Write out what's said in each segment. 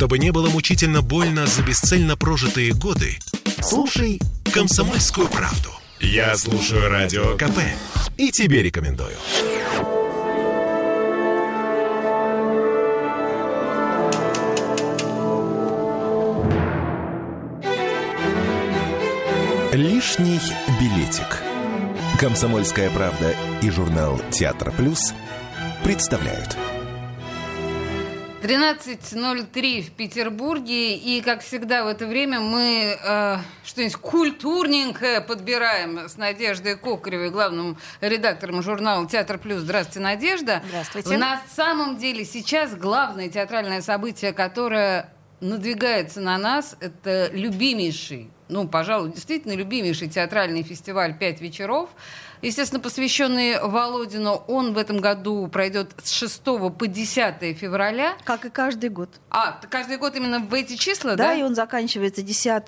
Чтобы не было мучительно больно за бесцельно прожитые годы, слушай «Комсомольскую правду». Я слушаю Радио КП и тебе рекомендую. Лишний билетик. Комсомольская правда и журнал Театр Плюс представляют. 13.03 в Петербурге, и, как всегда, в это время мы э, что-нибудь культурненькое подбираем с Надеждой Кокаревой, главным редактором журнала «Театр Плюс». Здравствуйте, Надежда. Здравствуйте. На самом деле сейчас главное театральное событие, которое надвигается на нас, это любимейший ну, пожалуй, действительно любимейший театральный фестиваль «Пять вечеров», естественно, посвященный Володину. Он в этом году пройдет с 6 по 10 февраля. Как и каждый год. А, каждый год именно в эти числа, да? Да, и он заканчивается 10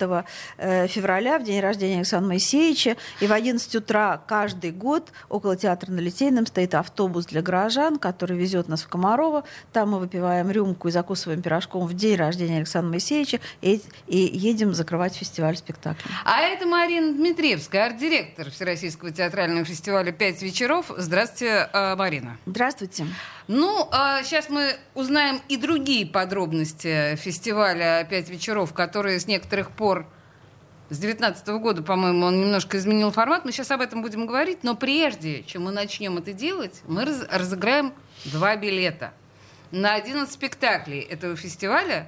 э, февраля, в день рождения Александра Моисеевича. И в 11 утра каждый год около театра на Литейном стоит автобус для горожан, который везет нас в Комарово. Там мы выпиваем рюмку и закусываем пирожком в день рождения Александра Моисеевича и, и едем закрывать фестиваль спектакля. А это Марина Дмитриевская, арт-директор Всероссийского театрального фестиваля «Пять вечеров». Здравствуйте, э, Марина. Здравствуйте. Ну, а сейчас мы узнаем и другие подробности фестиваля «Пять вечеров», которые с некоторых пор с 2019 года, по-моему, он немножко изменил формат. Мы сейчас об этом будем говорить. Но прежде, чем мы начнем это делать, мы раз- разыграем два билета на один из спектаклей этого фестиваля.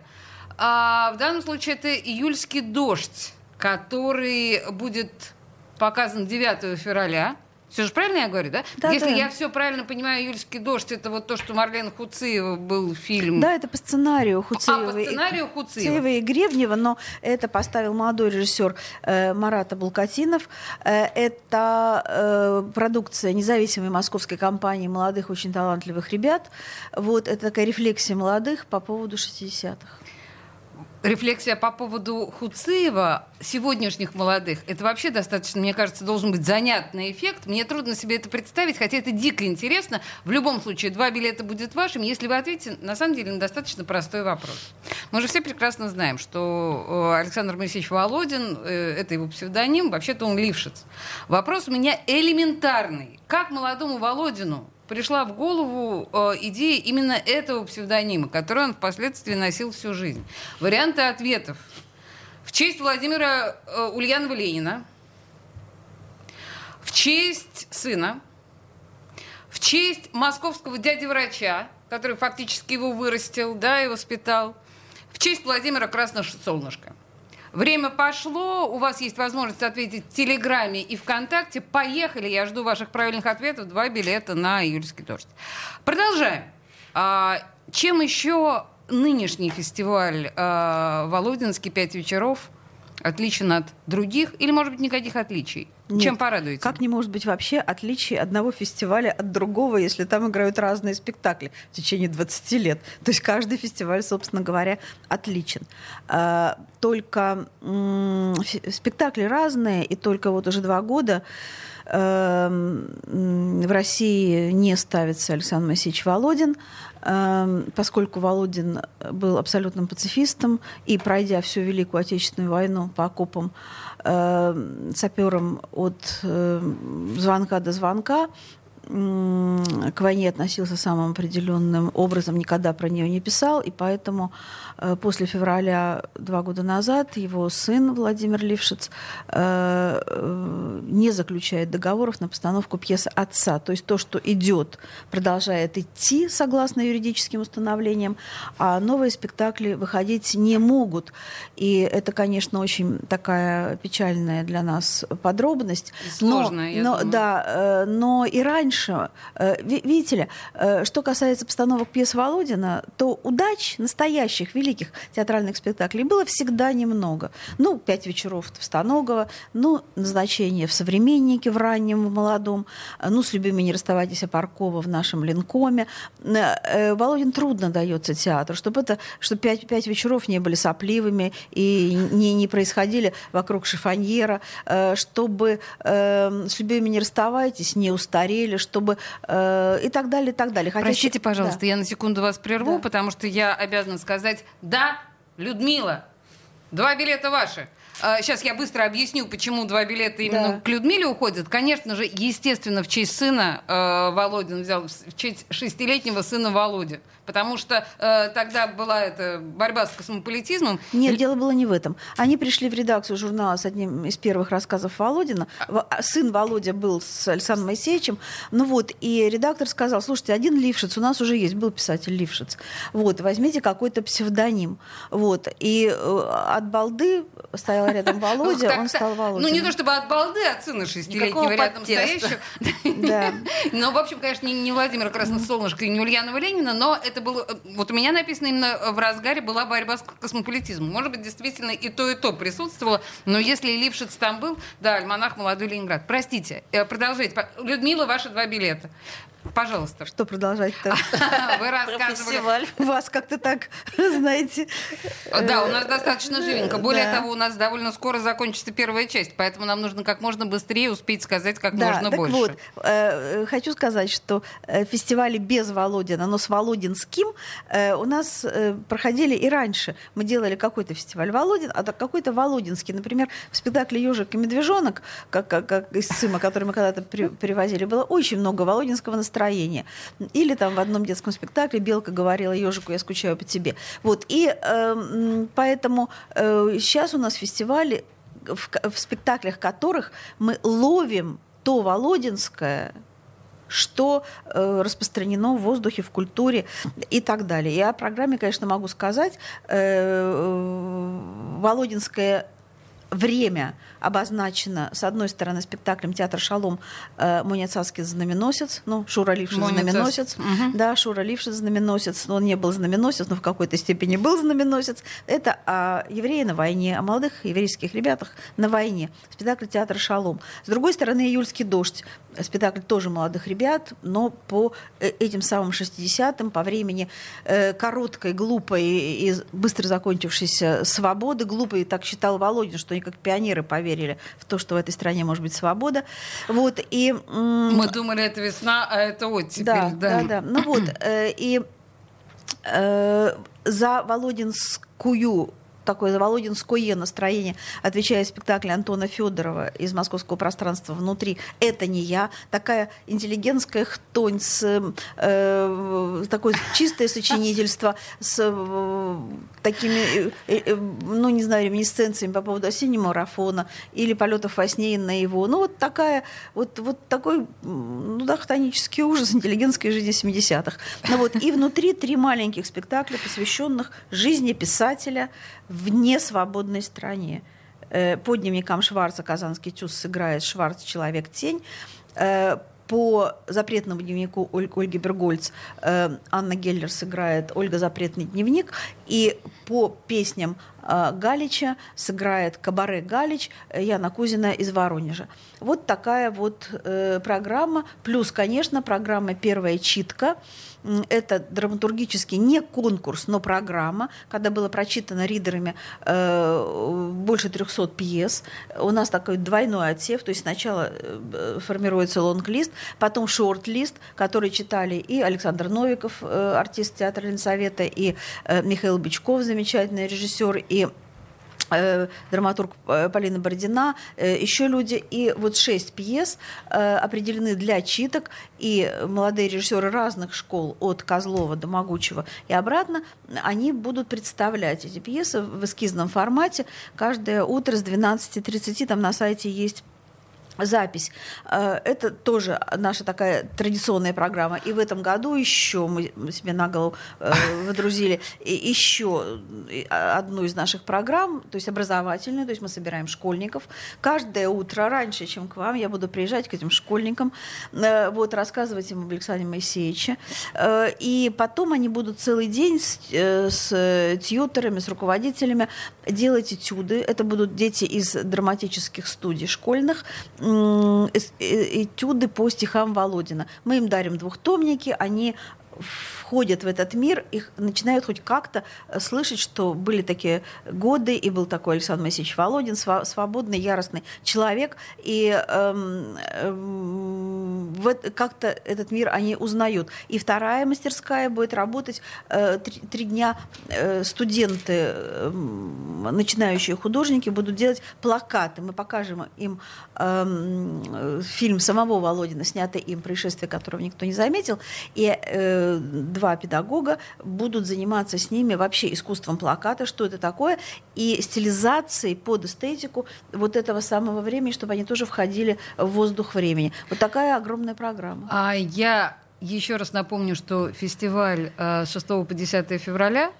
А в данном случае это «Июльский дождь», который будет показан 9 февраля. Все же правильно я говорю, да? Да, Если да. я все правильно понимаю, «Июльский дождь» — это вот то, что Марлен Хуциева был фильм. Да, это по сценарию Хуцеевой. А, по сценарию Хуциева. Хуцеева и Гребнева, но это поставил молодой режиссер э, Марата Булкатинов. Э, это э, продукция независимой московской компании молодых, очень талантливых ребят. Вот, это такая рефлексия молодых по поводу 60-х. Рефлексия по поводу Хуциева, сегодняшних молодых, это вообще достаточно, мне кажется, должен быть занятный эффект. Мне трудно себе это представить, хотя это дико интересно. В любом случае, два билета будет вашим, если вы ответите, на самом деле, на достаточно простой вопрос. Мы же все прекрасно знаем, что э, Александр Моисеевич Володин, э, это его псевдоним, вообще-то он Лившиц. Вопрос у меня элементарный. Как молодому Володину пришла в голову э, идея именно этого псевдонима, который он впоследствии носил всю жизнь. Варианты ответов. В честь Владимира э, Ульянова Ленина, в честь сына, в честь московского дяди-врача, который фактически его вырастил, да, и воспитал, в честь Владимира Красносолнышко. Время пошло, у вас есть возможность ответить в Телеграме и ВКонтакте. Поехали, я жду ваших правильных ответов. Два билета на июльский дождь. Продолжаем. А, чем еще нынешний фестиваль а, Володинский «Пять вечеров» отличен от других? Или, может быть, никаких отличий? Нет. Чем порадуете? Как не может быть вообще отличий одного фестиваля от другого, если там играют разные спектакли в течение 20 лет? То есть каждый фестиваль, собственно говоря, отличен. А, Только спектакли разные, и только вот уже два года эм, в России не ставится Александр Моисеевич Володин, эм, поскольку Володин был абсолютным пацифистом и, пройдя всю Великую Отечественную войну по окопам, э, сапером от э, звонка до звонка, к войне относился самым определенным образом, никогда про нее не писал, и поэтому э, после февраля два года назад его сын Владимир Лившиц э, э, не заключает договоров на постановку пьесы отца. То есть то, что идет, продолжает идти согласно юридическим установлениям, а новые спектакли выходить не могут. И это, конечно, очень такая печальная для нас подробность. Сложная, я но, думаю. да, но и раньше, э, ви- видите ли, э, что касается постановок пьес Володина, то удач настоящих великих театральных спектаклей было всегда немного. Ну, «Пять вечеров» в Станогово, ну, «Назначение в современнике» в раннем, в молодом, э, ну, «С любимой не расставайтесь» Паркова в нашем Линкоме. Э, э, Володин трудно дается театру, чтобы это, чтобы пять, пять вечеров не были сопливыми и не, не происходили вокруг шифоньера, э, чтобы э, с любимыми не расставайтесь, не устарели, чтобы э, и так далее, и так далее. Хотя Простите, пожалуйста, да. я на секунду вас прерву, Да. потому что я обязана сказать, да, Людмила, два билета ваши. Сейчас а, я быстро объясню, почему два билета именно да. к Людмиле уходят. Конечно же, естественно, в честь сына э, Володин взял, в честь шестилетнего сына Володи потому что э, тогда была эта борьба с космополитизмом. Нет, дело было не в этом. Они пришли в редакцию журнала с одним из первых рассказов Володина. А... Сын Володя был с Александром Моисеевичем. Ну вот, и редактор сказал, слушайте, один Лившиц у нас уже есть, был писатель Лившиц. Вот, возьмите какой-то псевдоним. Вот, и э, от балды стоял рядом Володя, он стал Володя. Ну, не то чтобы от балды, от сына шестилетнего рядом стоящего. Ну, в общем, конечно, не Владимир Красносолнышко и не Ульянова Ленина, но это было... Вот у меня написано именно в разгаре была борьба с космополитизмом. Может быть, действительно и то, и то присутствовало. Но если Лившиц там был, да, альманах «Молодой Ленинград». Простите, э, продолжайте. Людмила, ваши два билета. Пожалуйста. Что продолжать-то? Вы рассказывали. Вас как-то так, знаете... Да, у нас достаточно живенько. Более того, у нас довольно скоро закончится первая часть, поэтому нам нужно как можно быстрее успеть сказать как можно больше. вот, э, хочу сказать, что э, фестивали без Володина, но с Володинским э, у нас проходили и раньше. Мы делали какой-то фестиваль Володин, а какой-то Володинский. Например, в спектакле «Ежик и медвежонок», как, как, как из ЦИМа, который мы когда-то при, привозили, было очень много Володинского настроения настроение. Или там в одном детском спектакле Белка говорила ежику, я скучаю по тебе. Вот. И э, поэтому э, сейчас у нас фестивали, в, в спектаклях которых мы ловим то Володинское, что э, распространено в воздухе, в культуре и так далее. И о программе, конечно, могу сказать. Э, э Володинское время обозначено, с одной стороны, спектаклем «Театр Шалом» э, Муницацкий знаменосец, ну, Шура Лившин знаменосец, угу. да, Шура Лившин знаменосец, но он не был знаменосец, но в какой-то степени был знаменосец. Это о евреи на войне, о молодых еврейских ребятах на войне. Спектакль «Театр Шалом». С другой стороны, «Июльский дождь», спектакль тоже молодых ребят, но по э, этим самым 60-м, по времени э, короткой, глупой и быстро закончившейся свободы, глупой, так считал Володин, что они как пионеры поверили в то, что в этой стране может быть свобода. Вот, и, Мы думали, это весна, а это оттепель. Да, да, да. да. Ну вот, э, и за Володинскую такое володинское настроение, отвечая спектакль Антона Федорова из московского пространства внутри. Это не я. Такая интеллигентская хтонь с э, такое чистое сочинительство с э, такими, э, э, ну не знаю, реминисценциями по поводу осеннего марафона или полетов во сне на его. Ну вот такая, вот, вот такой, ну да, хтонический ужас интеллигентской жизни 70-х. Ну вот, и внутри три маленьких спектакля, посвященных жизни писателя, несвободной стране. Э, по дневникам Шварца «Казанский тюз» сыграет Шварц «Человек-тень». Э, по запретному дневнику Ольги Бергольц э, Анна Геллер сыграет Ольга Запретный дневник. И по песням Галича сыграет Кабаре Галич Яна Кузина из Воронежа. Вот такая вот программа. Плюс, конечно, программа «Первая читка», это драматургически не конкурс, но программа, когда было прочитано ридерами э, больше 300 пьес. У нас такой двойной отсев, то есть сначала э, формируется лонг-лист, потом шорт-лист, который читали и Александр Новиков, э, артист театра Ленсовета, и э, Михаил Бичков, замечательный режиссер, и Э, драматург э, Полина Бородина, э, еще люди. И вот шесть пьес определены для читок, и молодые режиссеры разных школ, от Козлова до Могучего и обратно, они будут представлять эти пьесы в эскизном формате каждое утро с 12.30. Там на сайте есть запись. Э, это тоже наша такая традиционная программа. И в этом году еще мы себе на голову э, выдрузили еще одну из наших программ, то есть образовательную, то есть мы собираем школьников. Каждое утро, раньше, чем к вам, я буду приезжать к этим школьникам, э, вот, рассказывать им об Александре Моисеевиче. И потом они будут целый день с, с тьютерами, с руководителями делать этюды. Это будут дети из драматических студий школьных, этюды по стихам Володина. Мы им дарим двухтомники, они входят в этот мир, их начинают хоть как-то слышать, что были такие годы, и был такой Александр Моисеевич Володин, свободный, яростный человек, и эм, эм, как-то этот мир они узнают. И вторая мастерская будет работать э, три, три дня. Э, студенты, э, начинающие художники будут делать плакаты. Мы покажем им э, фильм самого Володина, снятый им «Происшествие, которого никто не заметил», и э, два педагога будут заниматься с ними вообще искусством плаката, что это такое, и стилизацией под эстетику вот этого самого времени, чтобы они тоже входили в воздух времени. Вот такая огромная программа. А я еще раз напомню, что фестиваль э, с 6 по 10 февраля,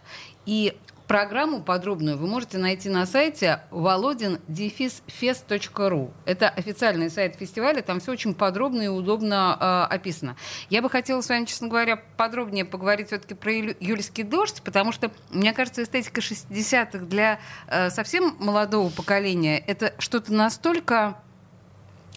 и Программу подробную вы можете найти на сайте volodin-fest.ru. Это официальный сайт фестиваля, там все очень подробно и удобно э, описано. Я бы хотела с вами, честно говоря, подробнее поговорить все-таки про Юльский дождь, потому что, мне кажется, эстетика 60-х для э, совсем молодого поколения это что-то настолько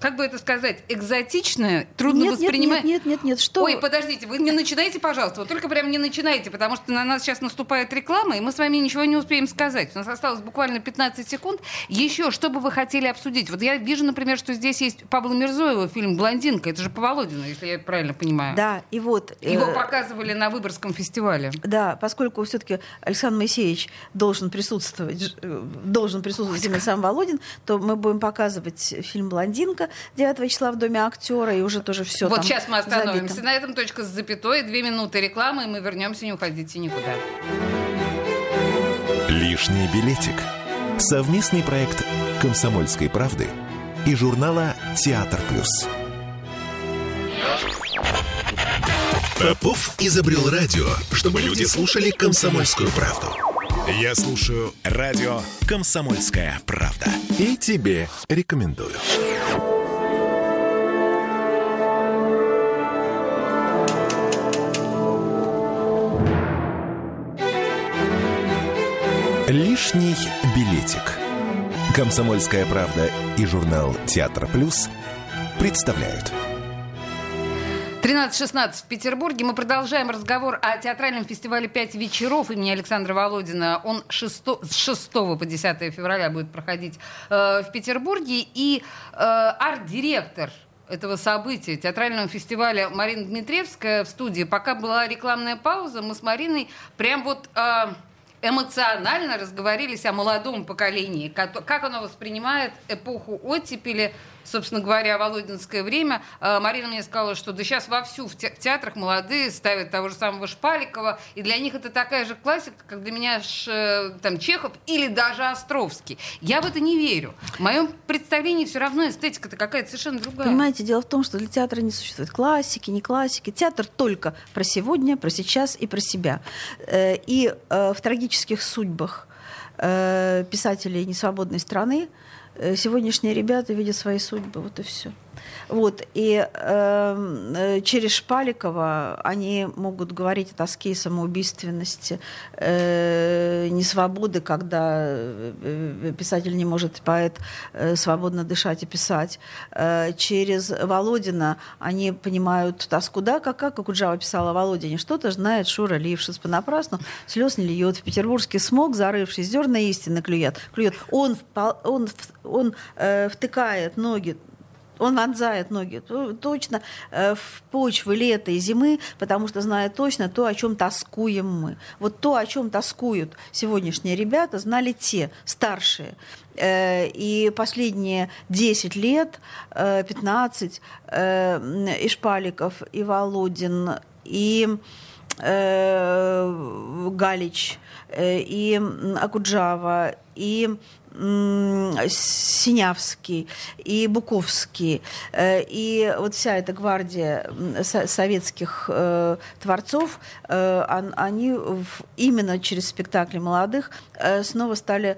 как бы это сказать, экзотичное, трудно нет, воспринимать. Нет, нет, нет, нет, что? Ой, подождите, вы не начинайте, пожалуйста, вот только прям не начинайте, потому что на нас сейчас наступает реклама, и мы с вами ничего не успеем сказать. У нас осталось буквально 15 секунд. Еще, что бы вы хотели обсудить? Вот я вижу, например, что здесь есть Павла Мирзоева фильм «Блондинка». Это же по Володину, если я правильно понимаю. Да, и вот... Его э... показывали на Выборгском фестивале. Да, поскольку все-таки Александр Моисеевич должен присутствовать, э, должен присутствовать именно сам Володин, то мы будем показывать фильм «Блондинка», 9 числа в Доме актера, и уже тоже все Вот сейчас мы остановимся. Забито. На этом точка с запятой. Две минуты рекламы, и мы вернемся, не уходите никуда. Лишний билетик. Совместный проект «Комсомольской правды» и журнала «Театр плюс». Попов изобрел радио, чтобы люди слушали комсомольскую правду. Я слушаю радио «Комсомольская правда». И тебе рекомендую. Лишний билетик. Комсомольская правда и журнал Театр Плюс представляют. 13.16 в Петербурге. Мы продолжаем разговор о театральном фестивале «Пять вечеров» имени Александра Володина. Он 6, с 6 по 10 февраля будет проходить э, в Петербурге. И э, арт-директор этого события, театрального фестиваля Марина Дмитриевская в студии. Пока была рекламная пауза, мы с Мариной прям вот... Э, эмоционально разговорились о молодом поколении, как, оно воспринимает эпоху оттепели, собственно говоря, Володинское время. А, Марина мне сказала, что да сейчас вовсю в театрах молодые ставят того же самого Шпаликова, и для них это такая же классика, как для меня ш, там, Чехов или даже Островский. Я в это не верю. В моем представлении все равно эстетика-то какая-то совершенно другая. Понимаете, дело в том, что для театра не существует классики, не классики. Театр только про сегодня, про сейчас и про себя. Э, и э, в трагических судьбах э, писателей несвободной страны Э, сегодняшние ребята видят свои судьбы, вот и все. Вот, и эм, э, через Шпаликова они могут говорить о тоске и самоубийственности, э, несвободы, когда э, писатель не может, поэт, э, свободно дышать и писать. Э, через Володина они понимают тоску, да, как, как Куджава писала Володине, что-то знает Шура Лившиц понапрасну, слез не льет, в петербургский смог, зарывшись, зерна истины клюет. клюет. Он, он, он э, втыкает ноги он вонзает ноги точно э, в почвы лета и зимы, потому что знает точно то, о чем тоскуем мы. Вот то, о чем тоскуют сегодняшние ребята, знали те, старшие. Э, и последние 10 лет, 15, э, и Шпаликов, и Володин, и Галич, и Акуджава, и Синявский и Буковский, э, и вот вся эта гвардия советских э, творцов, э, они именно через спектакли молодых снова стали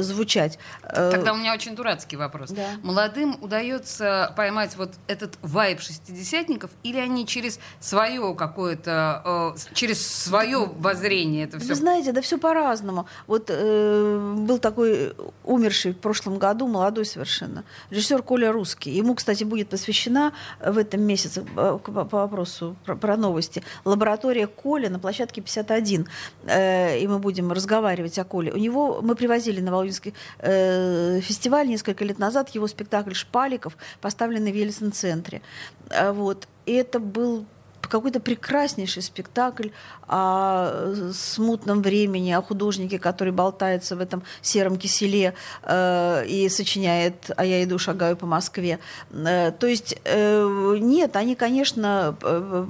звучать. Тогда у меня очень дурацкий вопрос. Да. Молодым удается поймать вот этот вайб шестидесятников, или они через свое какое-то, через свое воззрение это все? Вы знаете, да все по-разному. Вот был такой э, умерший в прошлом году, молодой совершенно, режиссер Коля Русский. Ему, кстати, будет посвящена в этом месяце по, по вопросу про, про новости лаборатория Коля на площадке 51. И мы будем разговаривать о Коле. У него мы привозили на Володинский фестиваль несколько лет назад его спектакль «Шпаликов», поставленный в Ельцин-центре. Вот. И это был какой-то прекраснейший спектакль о смутном времени, о художнике, который болтается в этом сером киселе э, и сочиняет «А я иду, шагаю по Москве». Э, то есть э, нет, они, конечно, э,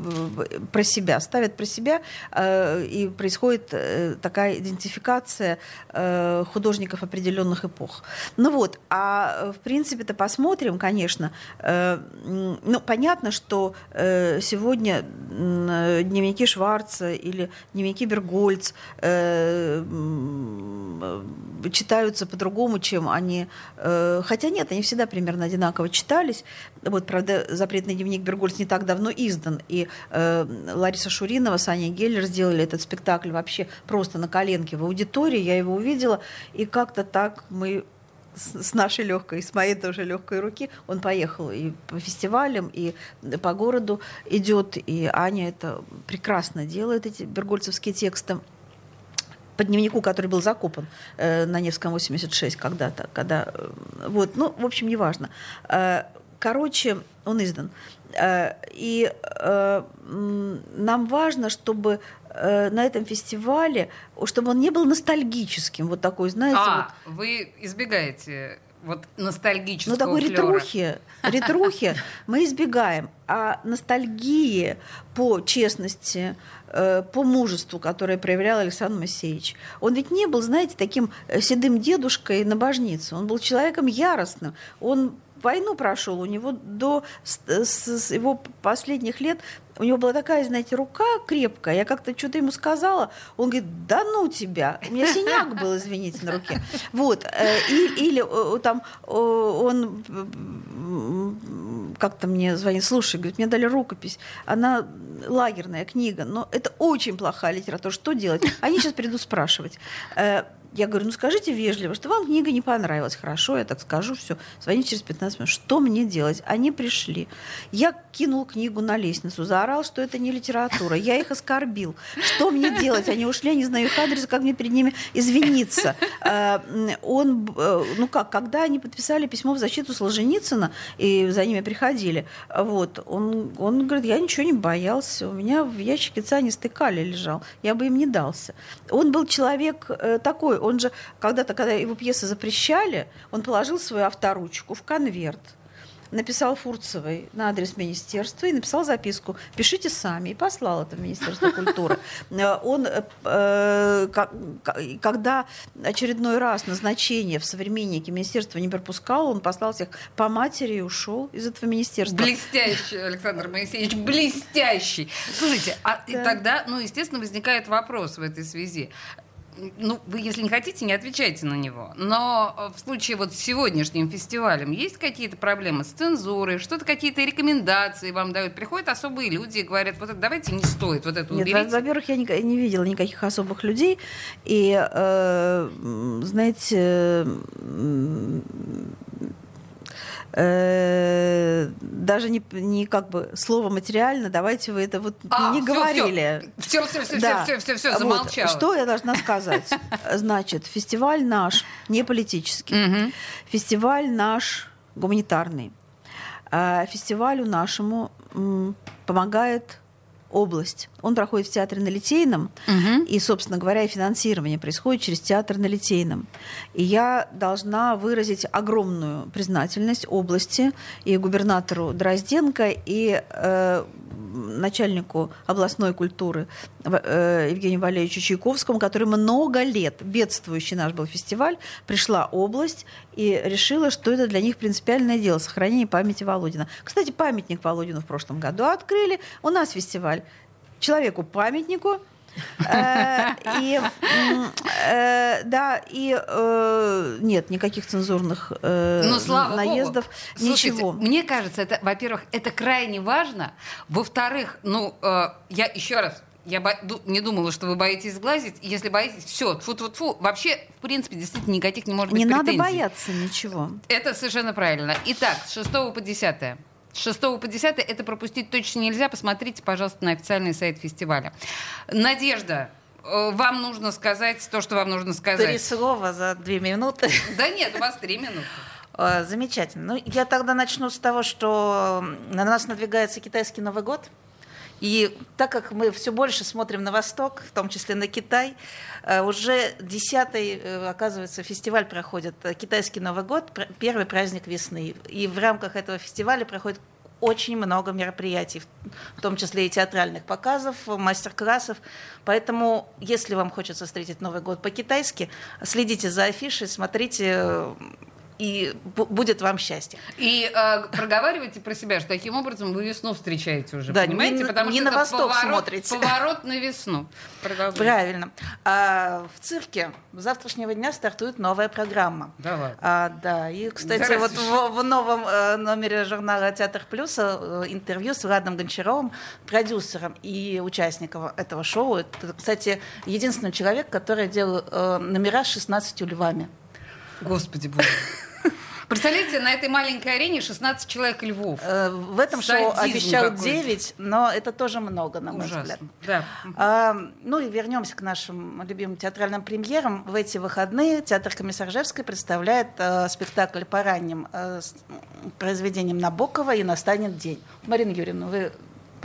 про себя, ставят про себя, э, и происходит э, такая идентификация э, художников определенных эпох. Ну вот, а в принципе-то посмотрим, конечно. Э, ну, понятно, что э, сегодня Э, дневники Шварца или дневники Бергольц э, читаются по-другому, чем они... Э, хотя нет, они всегда примерно одинаково читались. Вот, правда, запретный дневник Бергольц не так давно издан. И э, Лариса Шуринова, Саня Геллер сделали этот спектакль вообще просто на коленке в аудитории. Я его увидела, и как-то так мы с нашей легкой, с моей тоже легкой руки, он поехал и по фестивалям, и по городу идет, и Аня это прекрасно делает, эти бергольцевские тексты по дневнику, который был закопан э, на Невском 86 когда-то, когда, э, вот, ну, в общем, неважно. Э, короче, он издан. Э, и э, нам важно, чтобы на этом фестивале, чтобы он не был ностальгическим, вот такой, знаете. А, вот... вы избегаете вот ностальгического Ну, такой флёра. ретрухи, ретрухи мы избегаем. А ностальгии по честности, э, по мужеству, которое проявлял Александр Моисеевич. Он ведь не был, знаете, таким э, седым дедушкой на божнице. Он был человеком яростным. Он войну прошел, у него до с, его последних лет у него была такая, знаете, рука крепкая. Я как-то что-то ему сказала. Он говорит, да ну тебя. У меня синяк был, извините, на руке. Вот. Э, и, или э, там он как-то мне звонит, слушай, говорит, мне дали рукопись. Она лагерная книга, но это очень плохая литература. Что делать? Они сейчас придут спрашивать. Я говорю, ну скажите вежливо, что вам книга не понравилась. Хорошо, я так скажу, все. Звоните через 15 минут. Что мне делать? Они пришли. Я кинул книгу на лестницу, заорал, что это не литература. Я их оскорбил. Что мне делать? Они ушли, я не знаю их адреса, как мне перед ними извиниться. А, он, э, ну как, когда они подписали письмо в защиту Солженицына, и за ними приходили, вот, он, он говорит, я ничего не боялся, у меня в ящике цианистый калий лежал, я бы им не дался. Он был человек э, такой, он же когда-то, когда его пьесы запрещали, он положил свою авторучку в конверт, написал Фурцевой на адрес министерства и написал записку «Пишите сами» и послал это в Министерство культуры. Э, он, э, когда очередной раз назначение в современнике министерства не пропускал, он послал всех по матери и ушел из этого министерства. Блестящий, Александр Моисеевич, блестящий. Слушайте, а да. тогда, ну, естественно, возникает вопрос в этой связи ну, вы, если не хотите, не отвечайте на него. Но э, в случае вот с сегодняшним фестивалем есть какие-то проблемы с цензурой, что-то какие-то рекомендации вам дают? Приходят особые люди и говорят, вот это давайте не стоит, вот это уберите. Нет, во-первых, я не, не видела никаких особых людей. И, э, знаете, э, даже не, не как бы слово материально, давайте вы это вот а, не все, говорили. Все, все, все, да. все, все, все, все, замолчала. Вот. Что я должна сказать? Значит, фестиваль наш не политический, фестиваль наш гуманитарный. А фестивалю нашему помогает область. Он проходит в театре на Литейном, угу. и, собственно говоря, и финансирование происходит через театр на Литейном. И я должна выразить огромную признательность области и губернатору Дрозденко, и э, начальнику областной культуры э, Евгению Валерьевичу Чайковскому, который много лет, бедствующий наш был фестиваль, пришла область и решила, что это для них принципиальное дело, сохранение памяти Володина. Кстати, памятник Володину в прошлом году открыли. У нас фестиваль человеку-памятнику, э, и э, да, и э, нет никаких цензурных ну, наездов, ничего. Слушайте, мне кажется, это, во-первых, это крайне важно. Во-вторых, ну, я еще раз Я бо... не думала, что вы боитесь сглазить. Если боитесь, все, тфу-тфу-тфу. Вообще, в принципе, действительно никаких не может быть Не претензий. надо бояться ничего. Это совершенно правильно. Итак, с 6 по 10. С 6 по 10 это пропустить точно нельзя. Посмотрите, пожалуйста, на официальный сайт фестиваля. Надежда, э, вам нужно сказать то, что вам нужно сказать. Три слова за две минуты. Да нет, у вас три минуты. Э, замечательно. Ну, я тогда начну с того, что на нас надвигается китайский Новый год. И так как мы все больше смотрим на Восток, в том числе на Китай, э, уже десятый, э, оказывается, фестиваль проходит «Китайский Новый год», первый праздник весны. И в рамках этого фестиваля проходит очень много мероприятий, в том числе и театральных показов, мастер-классов. Поэтому, если вам хочется встретить Новый год по-китайски, следите за афишей, смотрите и будет вам счастье. И э, проговаривайте про себя, что таким образом вы весну встречаете уже, да, понимаете? Не, Потому не что на восток поворот, смотрите. Поворот на весну. Правильно. А, в цирке с завтрашнего дня стартует новая программа. Да ладно. А, да, и, кстати, Да вот в, в новом э, номере журнала «Театр Плюса» э, интервью с Владом Гончаровым, продюсером и участником этого шоу. Это, кстати, единственный человек, который делал э, номера с 16 львами. Господи боже. Представляете, на этой маленькой арене 16 человек львов. Э, в этом Садизм шоу какой-то. 9, но это тоже много, на мой Ужасно. взгляд. Да. А, ну и вернемся к нашим любимым театральным премьерам. В эти выходные театр Комиссаржевской представляет э, спектакль по ранним э, произведениям Набокова «И настанет день». Марина Юрьевна, вы,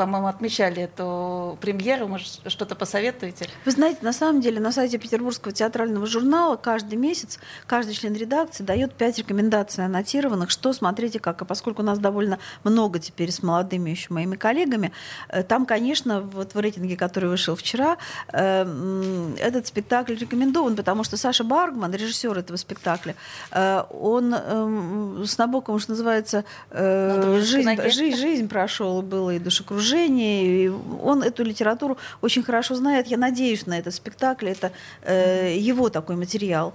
по-моему, отмечали эту премьеру. Может, что-то посоветуете? Вы знаете, на самом деле на сайте Петербургского театрального журнала каждый месяц каждый член редакции дает пять рекомендаций аннотированных, что смотрите как. И поскольку у нас довольно много теперь с молодыми еще моими коллегами, э, там, конечно, вот в рейтинге, который вышел вчера, э, этот спектакль рекомендован, потому что Саша Баргман, режиссер этого спектакля, э, он эм, с Набоковым, что называется, жизнь, жизнь, жизнь прошел, было и душекружение, и он эту литературу очень хорошо знает. Я надеюсь на этот спектакль, это э, его такой материал.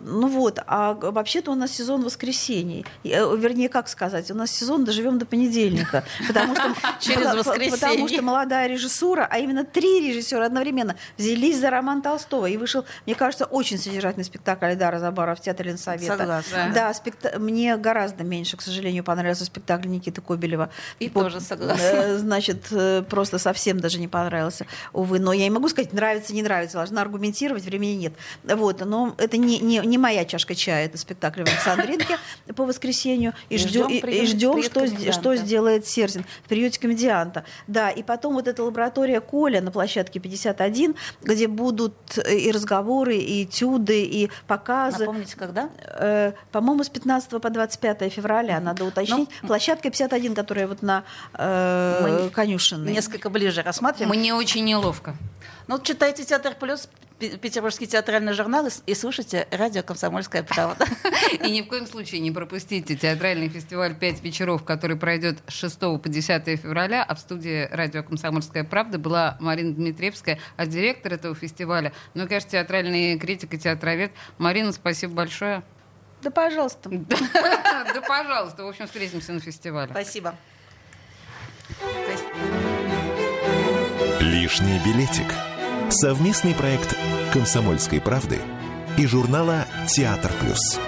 Ну вот, а вообще-то у нас сезон воскресений. Э, Вернее, как сказать, у нас сезон доживем до понедельника. Потому что, Через воскресенье. Потому что молодая режиссура, а именно три режиссера одновременно взялись за роман Толстого. И вышел, мне кажется, очень содержательный спектакль Айдара Забара в Театре Ленсовета. Согласна. Да, спекта- мне гораздо меньше, к сожалению, понравился спектакль Никиты Кобелева. И По- тоже согласна. э, Значит, э, просто совсем даже не понравился, увы. Но я не могу сказать, нравится, не нравится. Должна аргументировать, времени нет. Вот, но это не, не, не моя чашка чая, это спектакль в Александринке по воскресенью. И И ждем, и, прием- ждем что, комедианта. что сделает Серзин в приюте комедианта. Да, и потом вот эта лаборатория Коля на площадке 51, где будут и разговоры, и этюды, и показы. Напомните, когда? Э, по-моему, с 15 по 25 февраля, надо уточнить. Ну, Площадка 51, которая вот на э, конюшенной. Несколько ближе рассматриваем. Мне очень неловко. Ну, читайте «Театр плюс», Пе- Петербургский театральный журнал и слушайте радио «Комсомольская правда». И ни в коем случае не пропустите театральный фестиваль «Пять вечеров», который пройдет с 6 по 10 февраля. А в студии радио «Комсомольская правда» была Марина Дмитриевская, а директор этого фестиваля, ну, конечно, театральный критик и театровед. Марина, спасибо большое. Да, пожалуйста. Да, пожалуйста. В общем, встретимся на фестивале. Спасибо. Лишний билетик. Совместный проект «Комсомольской правды» и журнала «Театр плюс».